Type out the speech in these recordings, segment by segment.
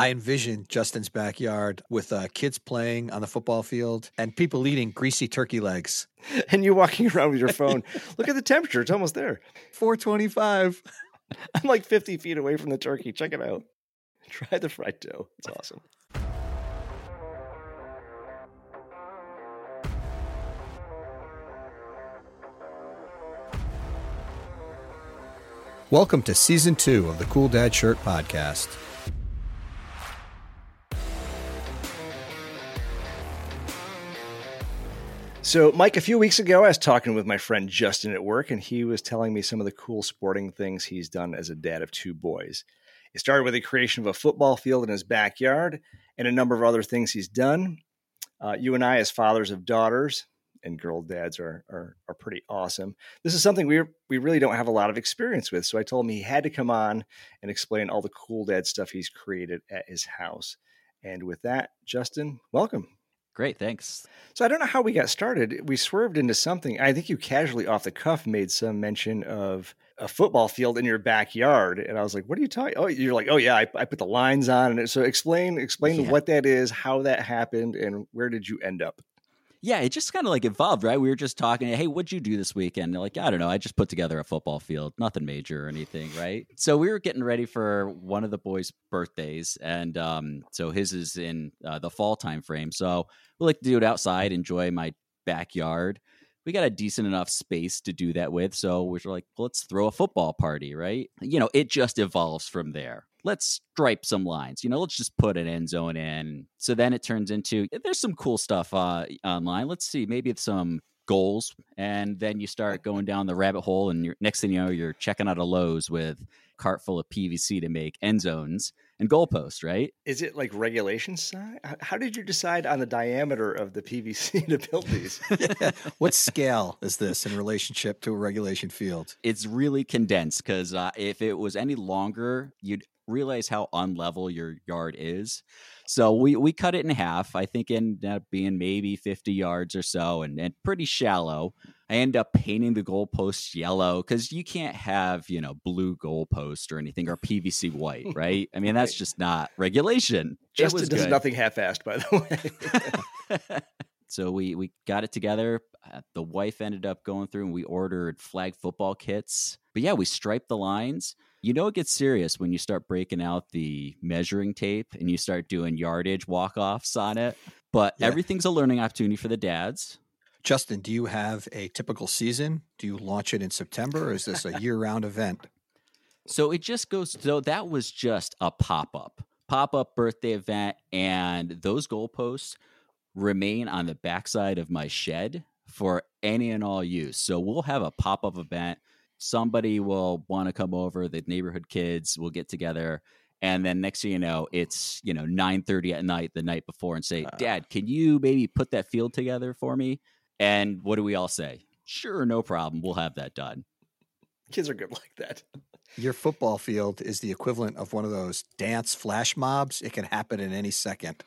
I envision Justin's backyard with uh, kids playing on the football field and people eating greasy turkey legs. And you walking around with your phone. Look at the temperature; it's almost there. 425. I'm like 50 feet away from the turkey. Check it out. Try the fried dough. It's awesome. Welcome to season two of the Cool Dad Shirt Podcast. So, Mike, a few weeks ago, I was talking with my friend Justin at work, and he was telling me some of the cool sporting things he's done as a dad of two boys. It started with the creation of a football field in his backyard and a number of other things he's done. Uh, you and I, as fathers of daughters and girl dads, are, are, are pretty awesome. This is something we we really don't have a lot of experience with. So I told him he had to come on and explain all the cool dad stuff he's created at his house. And with that, Justin, welcome. Great, thanks. So I don't know how we got started. We swerved into something. I think you casually off the cuff made some mention of a football field in your backyard, and I was like, "What are you talking?" Oh, you're like, "Oh yeah, I, I put the lines on." And so explain explain Yeah. what that is, how that happened, and where did you end up? Yeah, it just kind of like evolved, right? We were just talking, hey, what'd you do this weekend? Like, I don't know. I just put together a football field, nothing major or anything, right? So we were getting ready for one of the boys' birthdays, and um, so his is in uh, the fall time frame. So we like to do it outside, enjoy my backyard. We got a decent enough space to do that with, so we're like, let's throw a football party, right? You know, it just evolves from there. Let's stripe some lines. You know, let's just put an end zone in. So then it turns into there's some cool stuff uh, online. Let's see, maybe it's some goals, and then you start going down the rabbit hole, and you're, next thing you know, you're checking out a Lowe's with a cart full of PVC to make end zones and goalposts, right? Is it like regulation size? How- How did you decide on the diameter of the PVC to build these? what scale is this in relationship to a regulation field? It's really condensed because uh, if it was any longer, you'd realize how unlevel your yard is. So we we cut it in half. I think ended up being maybe 50 yards or so and, and pretty shallow. I end up painting the goalposts yellow because you can't have, you know, blue goalpost or anything or PVC white, right? I mean, that's just not regulation. Justin does good. nothing half-assed, by the way. so we we got it together. Uh, the wife ended up going through and we ordered flag football kits. But yeah, we striped the lines. You know it gets serious when you start breaking out the measuring tape and you start doing yardage walk-offs on it. But Yeah. everything's a learning opportunity for the dads. Justin, do you have a typical season? Do you launch it in September or is this a year round event? So it just goes so that was just a pop-up. Pop-up birthday event and those goalposts remain on the backside of my shed for any and all use. So we'll have a pop-up event. Somebody will want to come over, the neighborhood kids will get together. And then next thing you know, it's you know 9:30 at night the night before and say, Uh. Dad, can you maybe put that field together for me? And what do we all say? Sure, no problem. We'll have that done. Kids are good like that. Your football field is the equivalent of one of those dance flash mobs. It can happen in any second.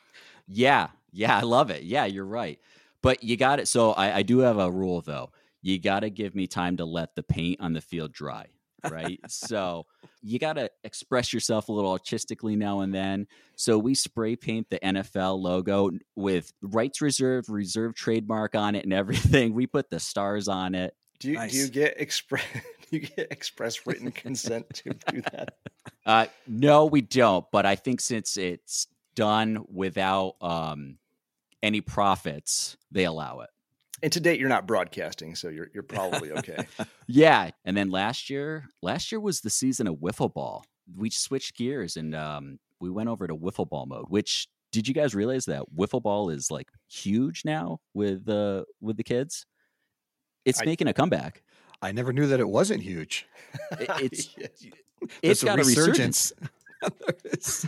Yeah, yeah, I love it. Yeah, you're right. But you got it. So I, I do have a rule though. You got to give me time to let the paint on the field dry, right? so you got to express yourself a little artistically now and then. So we spray paint the NFL logo with rights reserved, reserve trademark on it, and everything. We put the stars on it. Do you do you get express you get express written consent to do that? Uh, no, we don't. But I think since it's done without um, any profits, they allow it. And to date, you're not broadcasting, so you're you're probably okay. Yeah, and then last year, last year was the season of wiffle ball. We switched gears and um, we went over to wiffle ball mode. Which did you guys realize that wiffle ball is like huge now with uh, with the kids? It's I- making a comeback. I never knew that it wasn't huge. It- it's Yes. it's There's got a resurgence. There is.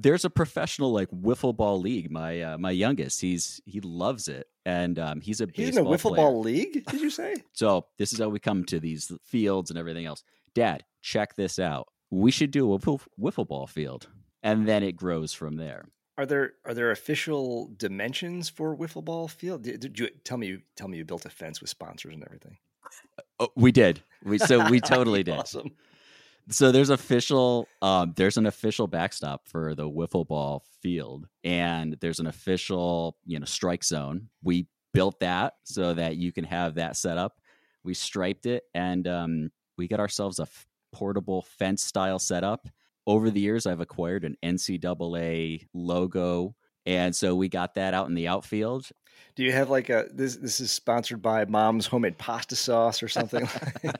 There's a professional like wiffle ball league. My uh, my youngest, he's he loves it, and um, he's a He's in a wiffle player. ball league. Did you say? So this is how we come to these fields and everything else. Dad, check this out. We should do a wiffle, ball field, and then it grows from there. Are there are there official dimensions for wiffle ball field? Did, did you tell me you tell me you built a fence with sponsors and everything? Oh, we did. We so we totally did. Awesome. So there's official um, there's an official backstop for the wiffle ball field, and there's an official you know strike zone. We built that so that you can have that set up. We striped it, and um, we got ourselves a f- portable fence style setup. Over the years, I've acquired an NCAA logo, and so we got that out in the outfield. Do you have like a this? This is sponsored by Mom's homemade pasta sauce or something.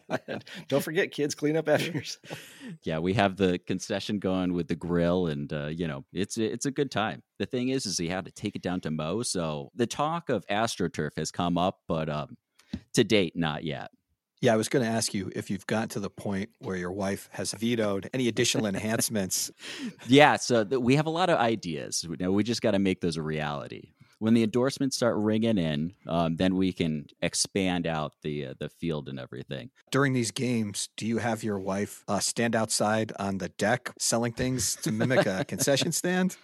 Don't forget, kids, clean up after yourself. Yeah, we have the concession going with the grill, and uh, you know it's it's a good time. The thing is, is he had to take it down to Mo, so the talk of AstroTurf has come up, but um, to date, not yet. Yeah, I was going to ask you if you've gotten to the point where your wife has vetoed any additional enhancements. Yeah, so th- we have a lot of ideas. You know, we just got to make those a reality. When the endorsements start ringing in, um, then we can expand out the uh, the field and everything. During these games, do you have your wife uh, stand outside on the deck selling things to mimic a concession stand?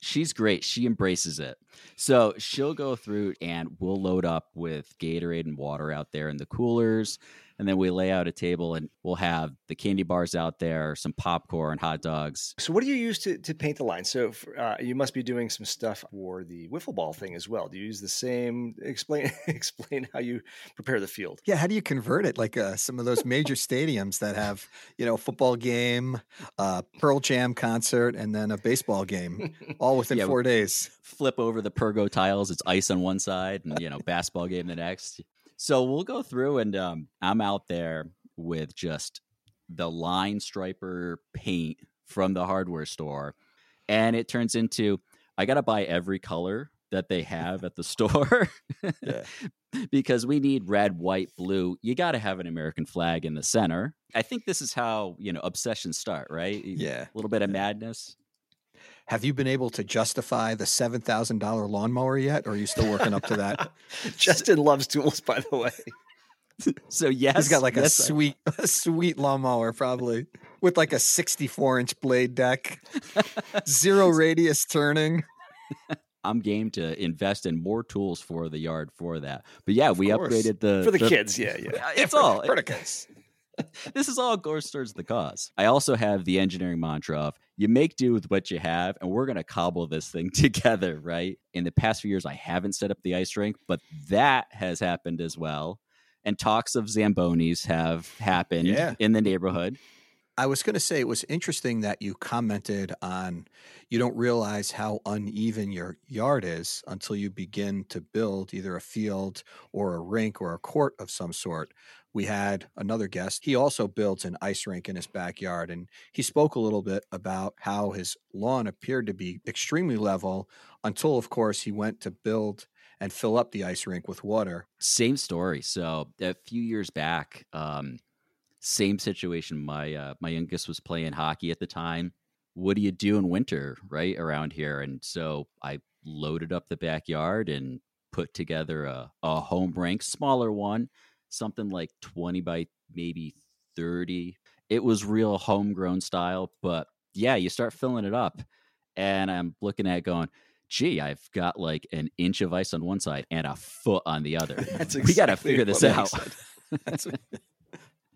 She's great. She embraces it. So she'll go through and we'll load up with Gatorade and water out there in the coolers. And then we lay out a table and we'll have the candy bars out there, some popcorn, and hot dogs. So, what do you use to, to paint the line? So, uh, you must be doing some stuff for the wiffle ball thing as well. Do you use the same? Explain explain how you prepare the field. Yeah, how do you convert it? Like uh, some of those major stadiums that have, you know, football game, uh, Pearl Jam concert, and then a baseball game, all within Yeah, four days. Flip over the pergo tiles. It's ice on one side and, you know, basketball game the next. So we'll go through and um, I'm out there with just the line striper paint from the hardware store. And it turns into I got to buy every color that they have at the store Yeah. because we need red, white, blue. You got to have an American flag in the center. I think this is how, you know, obsessions start, right? Yeah. A little bit of madness. Have you been able to justify the seven thousand dollar lawnmower yet, or are you still working up to that? Justin loves tools, by the way. So yes, He's got like a yes, I- sweet, a sweet lawnmower, probably with like a sixty-four inch blade deck, zero radius turning. I'm game to invest in more tools for the yard for that. But yeah, we course. upgraded the For the kids, yeah, yeah. Yeah, It's all for the kids. this is all goes towards the cause. I also have the engineering mantra of you make do with what you have, and we're gonna cobble this thing together, right? In the past few years, I haven't set up the ice rink, but that has happened as well. And talks of Zambonis have happened Yeah. in the neighborhood. I was going to say it was interesting that you commented on you don't realize how uneven your yard is until you begin to build either a field or a rink or a court of some sort. We had another guest. He also builds an ice rink in his backyard, and he spoke a little bit about how his lawn appeared to be extremely level until, of course, he went to build and fill up the ice rink with water. Same story. So a few years back, um, same situation. My uh, my youngest was playing hockey at the time. What do you do in winter, right around here? And so I loaded up the backyard and put together a, a home rink, smaller one, something like twenty by maybe thirty. It was real homegrown style, but yeah, you start filling it up, and I'm looking at it going. Gee, I've got like an inch of ice on one side and a foot on the other. That's we got to figure this out. said. That's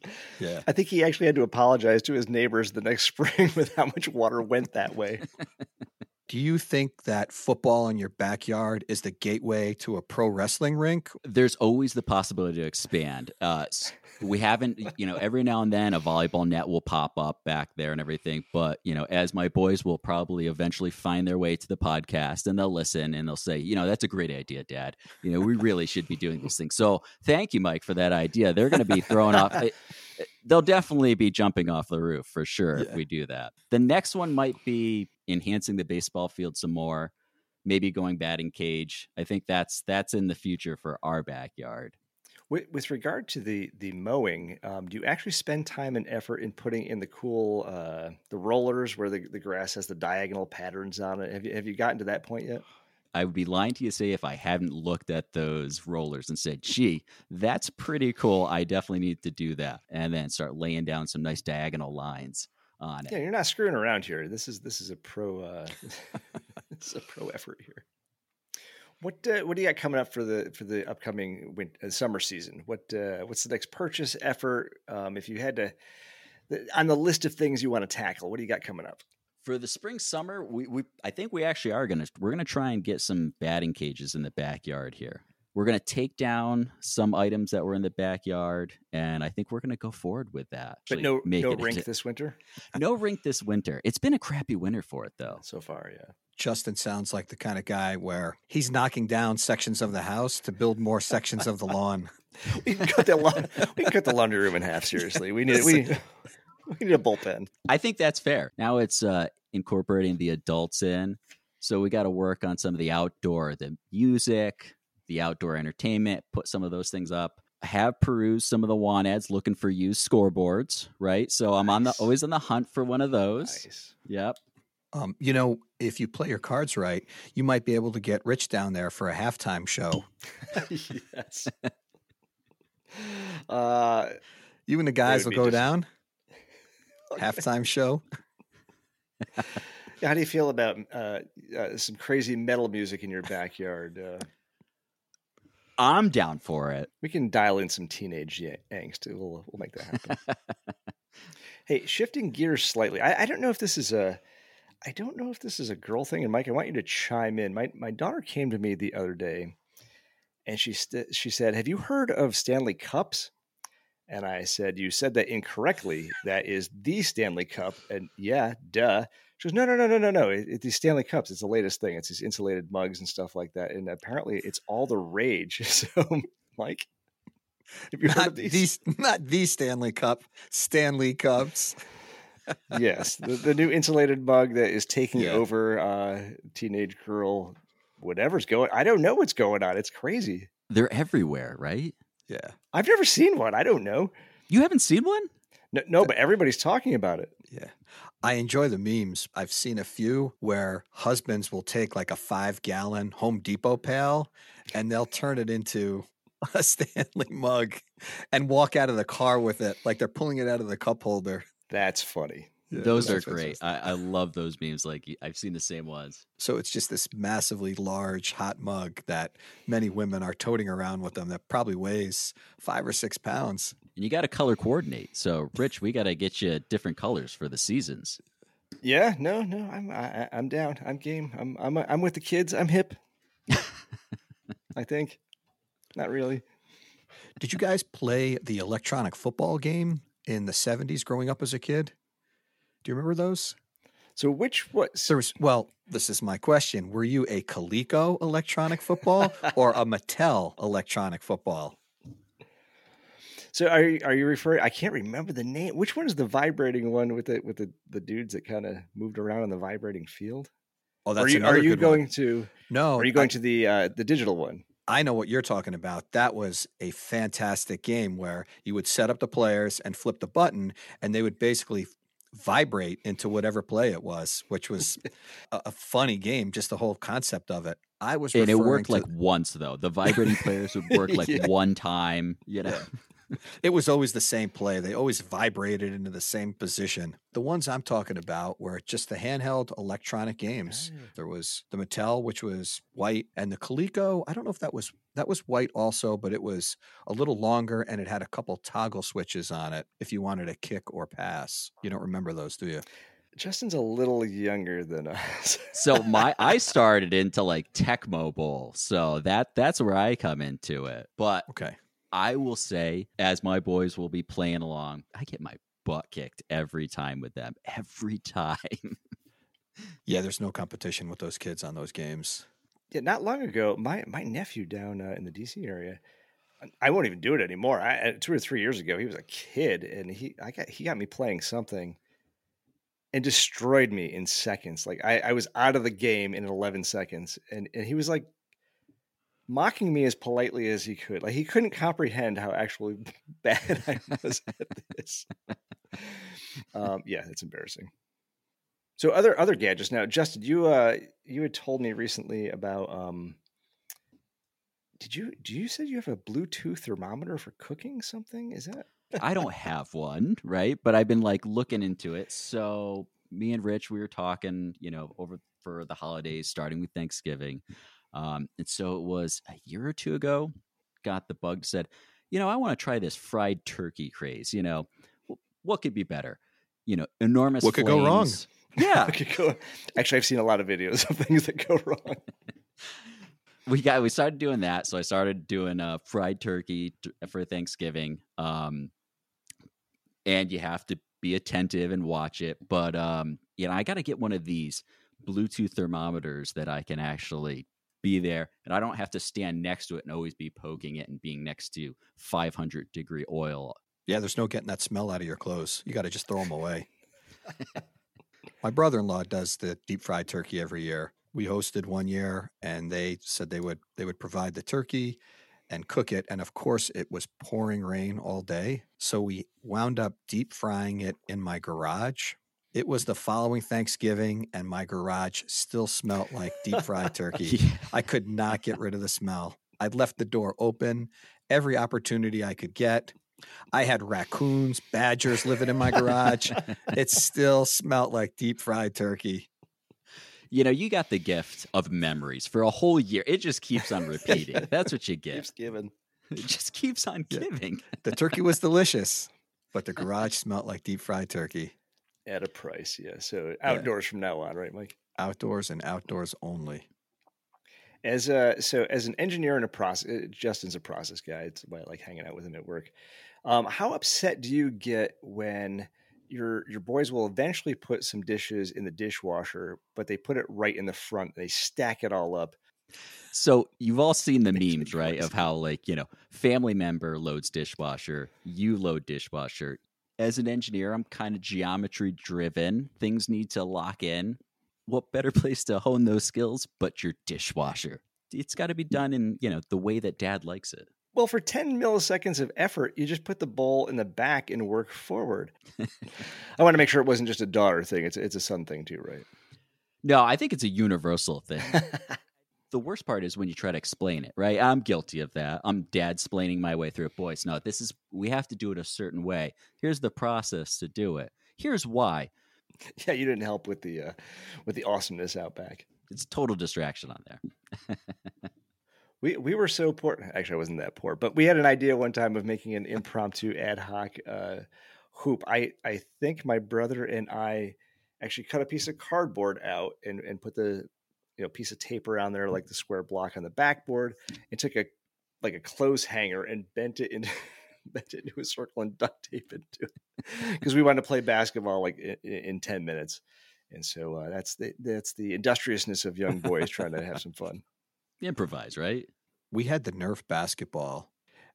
yeah. I think he actually had to apologize to his neighbors the next spring with how much water went that way. Do you think that football in your backyard is the gateway to a pro wrestling rink? There's always the possibility to expand. Uh, we haven't, you know, every now and then a volleyball net will pop up back there and everything. But, you know, as my boys will probably eventually find their way to the podcast and they'll listen and they'll say, you know, that's a great idea, Dad. You know, we really should be doing these things. So thank you, Mike, for that idea. They're going to be thrown off. it- it- They'll definitely be jumping off the roof for sure if we do that. The next one might be enhancing the baseball field some more maybe going batting cage. I think that's that's in the future for our backyard. With, with regard to the the mowing, um, do you actually spend time and effort in putting in the cool uh, the rollers where the, the grass has the diagonal patterns on it? Have you have you gotten to that point yet? I would be lying to you say if I hadn't looked at those rollers and said, "Gee, that's pretty cool. I definitely need to do that," and then start laying down some nice diagonal lines on it. Yeah, you're not screwing around here. This is this is a pro uh, this is a pro effort here. What uh, what do you got coming up for the for the upcoming win- uh, summer season? What uh, what's the next purchase effort? Um, if you had to on the list of things you want to tackle? What do you got coming up? For the spring summer, we, we I think we actually are gonna we're gonna try and get some batting cages in the backyard here. We're gonna take down some items that were in the backyard, and I think we're gonna go forward with that. But no, make no it rink into- this winter no rink this winter. It's been a crappy winter for it though. so far. Yeah. Justin sounds like the kind of guy where he's knocking down sections of the house to build more sections of the lawn. We can cut the laun- we can cut the laundry room in half. Seriously, we need we, we need a bullpen. I think that's fair. Now it's uh, incorporating the adults in. So we got to work on some of the outdoor, the music, the outdoor entertainment, put some of those things up. I have perused some of the want ads looking for used scoreboards, right? So I'm on the always on the hunt for one of those. Nice. Yep. Um, you know, if you play your cards right, you might be able to get Rich down there for a halftime show. yes. Uh, You and the guys will go just- down. Halftime show. how do you feel about uh, uh, some crazy metal music in your backyard? I'm down for it. we can dial in some teenage angst. We'll we'll make that happen. hey, shifting gears slightly. I, I don't know if this is a. I don't know if this is a girl thing, and Mike, I want you to chime in. My my daughter came to me the other day, and she st- she said, "Have you heard of Stanley Cups?" And I said, "You said that incorrectly. That is the Stanley Cup." And yeah, duh. She goes, "No, no, no, no, no, no. It, it's these Stanley Cups. It's the latest thing. It's these insulated mugs and stuff like that. And apparently, it's all the rage." So, Mike, have you heard of these? these, not the Stanley Cup, Stanley Cups. yes, the, the new insulated mug that is taking Yeah. over uh, teenage girl, whatever's going. I don't know what's going on. It's crazy. They're everywhere, right? Yeah, I've never seen one. I don't know. You haven't seen one? No, no but everybody's talking about it. yeah. I enjoy the memes. I've seen a few where husbands will take like a five gallon Home Depot pail and they'll turn it into a Stanley mug and walk out of the car with it like they're pulling it out of the cup holder. That's funny. Yeah, those are great. I, I love those memes. Like I've seen the same ones. So it's just this massively large hot mug that many women are toting around with them that probably weighs five or six pounds. And you got to color coordinate. So, Rich, we got to get you different colors for the seasons. Yeah, no, no, I'm I, I'm down. I'm game. I'm I'm I'm with the kids. I'm hip. I think. Not really. Did you guys play the electronic football game in the 70s growing up as a kid? Do you remember those? So which what? There was, well, this is my question. Were you a Coleco electronic football or a Mattel electronic football? So are you, are you referring? I can't remember the name. Which one is the vibrating one with the with the, the dudes that kind of moved around on the vibrating field? Oh, are that's you, another are you good one. going to? No, Are you I- going to the uh, the digital one? I know what you're talking about. That was a fantastic game where you would set up the players and flip the button, and they would basically vibrate into whatever play it was, which was a, a funny game. Just the whole concept of it. I was And it worked to- like once, though. The vibrating players would work like Yeah. one time, you know. it was always the same play. They always vibrated into the same position. The ones I'm talking about were just the handheld electronic games. There was the Mattel, which was white, and the Coleco. I don't know if that was that was white also, but it was a little longer and it had a couple toggle switches on it if you wanted a kick or pass. You don't remember those, do you? Justin's a little younger than us. So my I started into like Tecmo Bowl. So that that's where I come into it. But Okay. I will say, as my boys will be playing along, I get my butt kicked every time with them. Every time. Yeah, there's no competition with those kids on those games. yeah, not long ago, my my nephew down uh, in the DC area. I won't even do it anymore. I, uh, two or three years ago, he was a kid, and he I got he got me playing something, and destroyed me in seconds. Like I, I was out of the game in 11 seconds, and and he was like mocking me as politely as he could. Like he couldn't comprehend how actually bad I was at this. Um, yeah, it's embarrassing. So other other gadgets now, Justin, you uh you had told me recently about um did you do you said you have a Bluetooth thermometer for cooking something? Is that I don't have one, right? But I've been like looking into it. So me and Rich, we were talking, you know, over for the holidays, starting with Thanksgiving. Um, and so it was a year or two ago, got the bug said, you know, I want to try this fried turkey craze. You know, what could be better? You know, enormous. What could go wrong? Yeah, go- Actually, I've seen a lot of videos of things that go wrong. we got we started doing that. So I started doing uh, fried turkey t- for Thanksgiving. Um, and you have to be attentive and watch it. But um, you know, I got to get one of these Bluetooth thermometers that I can actually be there, and I don't have to stand next to it and always be poking it and being next to 500 degree oil. Yeah, there's no getting that smell out of your clothes. You got to just throw them away. My brother-in-law does the deep fried turkey every year. We hosted one year, and they said they would they would provide the turkey and cook it. And of course, it was pouring rain all day, so we wound up deep frying it in my garage. It was the following Thanksgiving, and my garage still smelt like deep fried turkey. I could not get rid of the smell. I'd left the door open every opportunity I could get. I had raccoons, badgers living in my garage. It still smelt like deep fried turkey. you know, you got the gift of memories for a whole year. It just keeps on repeating. That's what you get. Keeps giving. It just keeps on Yeah. giving. The turkey was delicious, but the garage smelled like deep fried turkey. At a price, yeah. So outdoors from now on, right, Mike? Outdoors and outdoors only. As a so as an engineer and a process, Justin's a process guy. It's why I like hanging out with him at work. Um, how upset do you get when your your boys will eventually put some dishes in the dishwasher, but they put it right in the front? They stack it all up. So you've all seen the memes, right? Of how like, you know, family member loads dishwasher, you load dishwasher. As an engineer, I'm kind of geometry driven. Things need to lock in. What better place to hone those skills but your dishwasher? It's got to be done in, you know, the way that dad likes it. Well, for 10 milliseconds of effort, you just put the bowl in the back and work forward. I want to make sure it wasn't just a daughter thing. It's it's a son thing too, right? No, I think it's a universal thing. the worst part is when you try to explain it, right? I'm guilty of that. I'm dad splaining my way through it. Boys, no, this is we have to do it a certain way. Here's the process to do it. Here's why. yeah, you didn't help with the uh, with the awesomeness out back. It's total distraction on there. We we were so poor. Actually, I wasn't that poor, but we had an idea one time of making an impromptu ad hoc uh, hoop. I I think my brother and I actually cut a piece of cardboard out and and put the you know piece of tape around there like the square block on the backboard and took a like a clothes hanger and bent it into bent it into a circle and duct tape it to it because we wanted to play basketball like in, in 10 minutes and so uh, that's the that's the industriousness of young boys trying to have some fun Improvise, right? We had the Nerf basketball,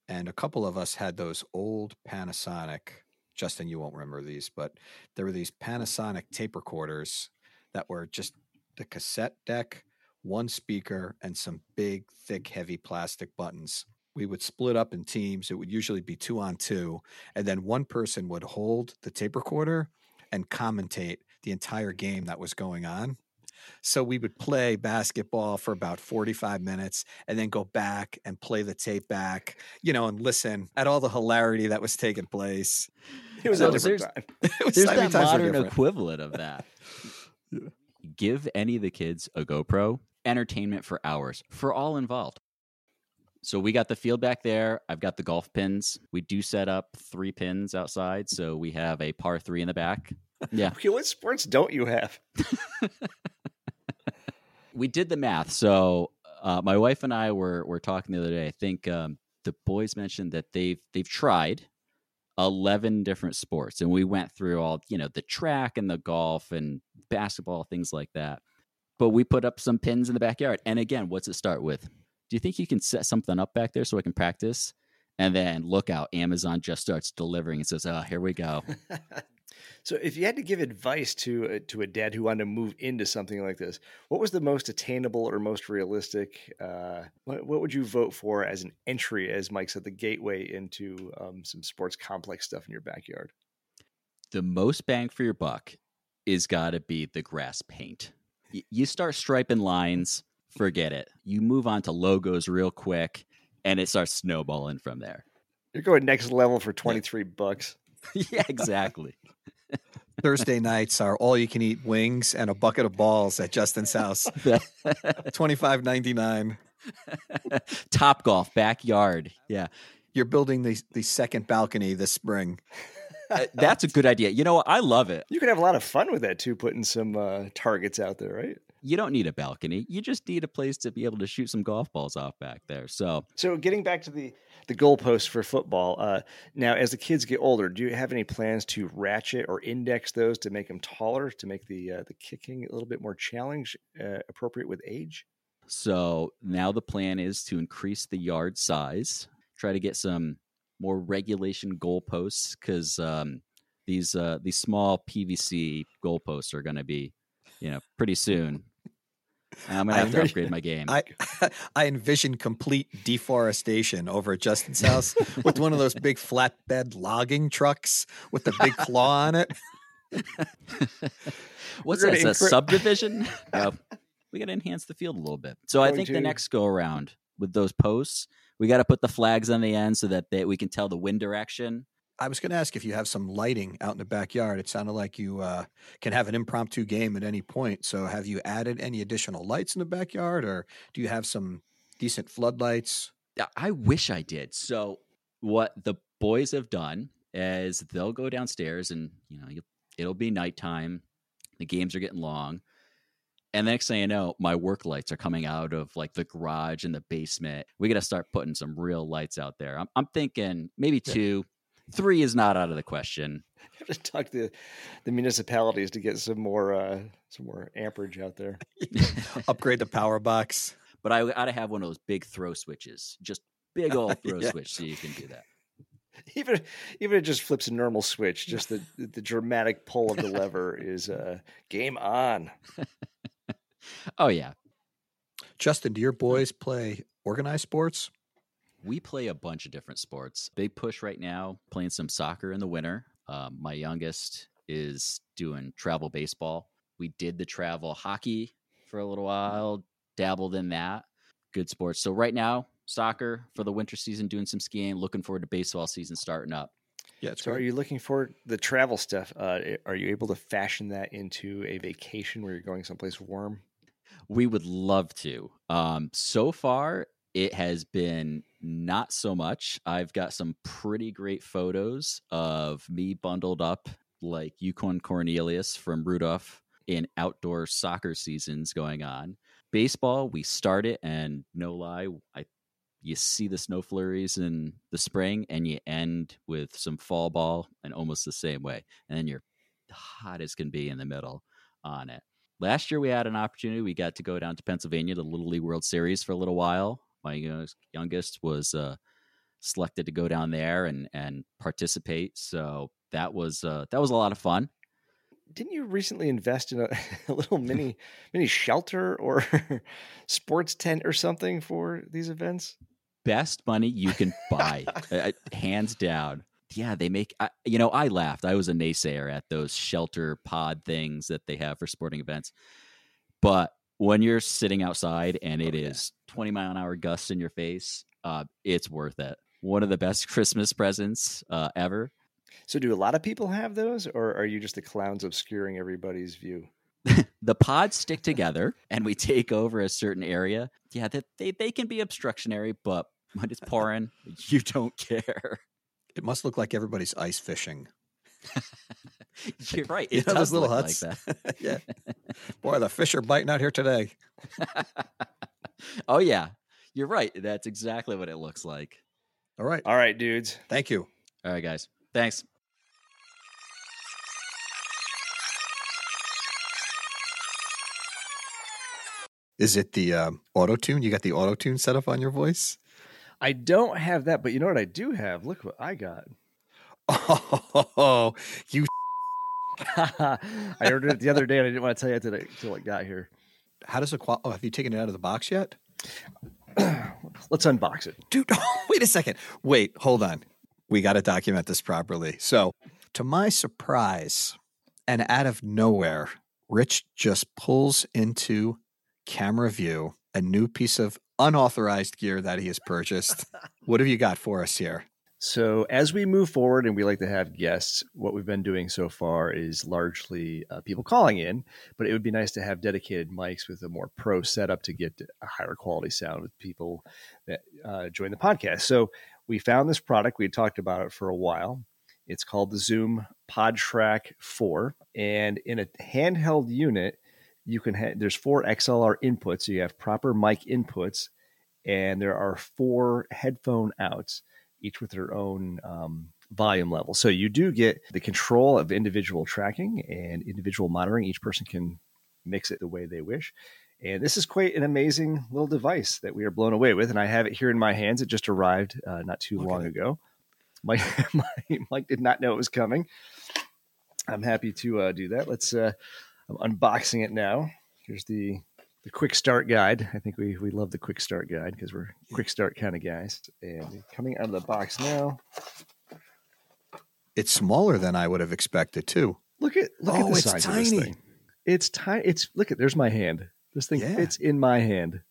and a couple of us had those old Panasonic. Justin, you won't remember these, but there were these Panasonic tape recorders that were just the cassette deck, one speaker, and some big, thick, heavy plastic buttons. We would split up in teams. It would usually be two on two, and then one person would hold the tape recorder and commentate the entire game that was going on. So we would play basketball for about 45 minutes and then go back and play the tape back, you know, and listen at all the hilarity that was taking place. it was So a different there's- time It was There's that modern different. equivalent of that. Give any of the kids a GoPro, entertainment for hours for all involved. So we got the field back there. I've got the golf pins. We do set up three pins outside, so we have a par three in the back. Yeah, okay what sports don't you have we did the math. So uh, my wife and I were were talking the other day. I think um, the boys mentioned that they've they've tried eleven different sports, and we went through all you know the track and the golf and basketball things like that. But we put up some pins in the backyard. And again, what's it start with? Do you think you can set something up back there so I can practice? And then look out, Amazon just starts delivering and says, "Oh, here we go." so if you had to give advice to a, to a dad who wanted to move into something like this what was the most attainable or most realistic uh, what, what would you vote for as an entry as mike said the gateway into um, some sports complex stuff in your backyard the most bang for your buck is got to be the grass paint. Y- you start striping lines, forget it. You move on to logos real quick, and it starts snowballing from there. you're going next level for 23 bucks yeah, exactly. Thursday nights are all you can eat wings and a bucket of balls at Justin's house. Twenty five ninety nine. Top golf backyard. Yeah, You're building the the second balcony this spring. Uh, That's a good idea. You know. I love it. You could have a lot of fun with that too, putting some uh, targets out there, right? You don't need a balcony. You just need a place to be able to shoot some golf balls off back there. So, So, getting back to the the goalposts for football, uh, now as the kids get older, do you have any plans to ratchet or index those to make them taller, to make the uh, the kicking a little bit more challenge uh, appropriate with age? so now the plan is to increase the yard size, try to get some more regulation goalposts because um, these uh, these small PVC goalposts are going to be, you know, pretty soon. I'm gonna I have to upgrade my game. I I envision complete deforestation over at Justin's house with one of those big flatbed logging trucks with the big claw on it. What's that? Is subdivision? no, we got to enhance the field a little bit. So I Going think the next go around with those posts, we got to put the flags on the end so that they, we can tell the wind direction. I was going to ask if you have some lighting out in the backyard. It sounded like you uh, can have an impromptu game at any point. So, have you added any additional lights in the backyard, or do you have some decent floodlights? I wish I did. So what the boys have done is they'll go downstairs and you know it'll be nighttime. The games are getting long. And the next thing you know, my work lights are coming out of like the garage and the basement. We got to start putting some real lights out there. I'm, I'm thinking maybe two, three is not out of the question. You have to talk to the municipalities to get some more uh, some more amperage out there. Upgrade the power box. But I ought to have one of those big throw switches, just big old throw Yeah. switch, so you can do that. Even even it just flips a normal switch. Just the the dramatic pull of the lever is uh, game on. Oh yeah, Justin, do your boys play organized sports? We play a bunch of different sports. Big push right now, playing some soccer in the winter. Um, my youngest is doing travel baseball. We did the travel hockey for a little while, dabbled in that. Good sports. So, right now, soccer for the winter season, doing some skiing. Looking forward to baseball season starting up. Yeah, it's So, are you looking for the travel stuff? Uh, are you able to fashion that into a vacation where you're going someplace warm? We would love to. Um, so far, it has been not so much. I've got some pretty great photos of me bundled up like Yukon Cornelius from Rudolph in outdoor soccer seasons going on. Baseball, we start it, and no lie, I you see the snow flurries in the spring, and you end with some fall ball, and almost the same way, and then you're hot as can be in the middle on it. Last year, we had an opportunity. We got to go down to Pennsylvania to the Little League World Series for a little while. My youngest- youngest was uh, selected to go down there and and participate. So that was uh, that was a lot of fun. Didn't you recently invest in a, a little mini mini shelter or sports tent or something for these events? Best money you can buy, uh, hands down. Yeah, they make. I, you know, I laughed. I was a naysayer at those shelter pod things that they have for sporting events, but when you're sitting outside and it Oh, is yeah. 20 mile an hour gusts in your face, uh, it's worth it. One of the best Christmas presents uh, ever. So, do a lot of people have those, or are you just the clowns obscuring everybody's view? the pods stick together and we take over a certain area. Yeah, that they, they can be obstructionary, but when it's pouring, you don't care. It must look like everybody's ice fishing. You're right. You It know does those little look huts? like yeah. Boy, the fish are biting out here today. oh yeah, you're right. That's exactly what it looks like. All right. All right, dudes. Thank you. All right, guys. Thanks. Is it the um, auto tune? You got the auto tune set up on your voice? I don't have that, but you know what I do have? Look what I got. Oh, you. I ordered it the other day and I didn't want to tell you until it, until it got here. How does it? Qual- oh, have you taken it out of the box yet, Let's unbox it. dude? Oh, wait a second. Wait, hold on. We got to document this properly. So, to my surprise, and out of nowhere, Rich just pulls into camera view a new piece of unauthorized gear that he has purchased. what have you got for us here? So, as we move forward and we like to have guests, what we've been doing so far is largely uh, people calling in, but it would be nice to have dedicated mics with a more pro setup to get a higher quality sound with people that uh, join the podcast. So, we found this product. We had talked about it for a while. It's called the Zoom PodTrak 4. And in a handheld unit, you can have there's four XLR inputs. So you have proper mic inputs, and there are four headphone outs, each with their own um, volume level. So you do get the control of individual tracking and individual monitoring. Each person can mix it the way they wish. And this is quite an amazing little device that we are blown away with. And I have it here in my hands. It just arrived uh, not too okay. long ago. Mike, Mike did not know it was coming. I'm happy to uh, do that. Let's. Uh, I'm unboxing it now. Here's the the quick start guide. I think we we love the quick start guide because we're quick start kind of guys. And coming out of the box now. It's smaller than I would have expected too. Look at look oh, at the size tiny. of this thing. It's tiny. It's look at there's my hand. This thing yeah. fits in my hand.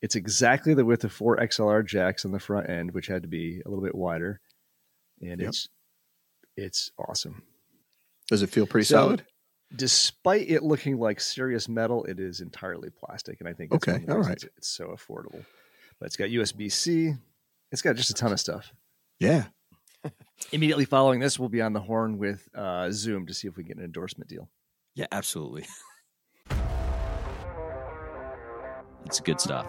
It's exactly the width of four XLR jacks on the front end, which had to be a little bit wider, and yep. it's it's awesome. Does it feel pretty so, solid? Despite it looking like serious metal, it is entirely plastic, and I think okay, all right, it's so affordable. But it's got USB C. It's got just a ton of stuff. Yeah. Immediately following this, we'll be on the horn with uh, Zoom to see if we get an endorsement deal. Yeah, absolutely. It's good stuff.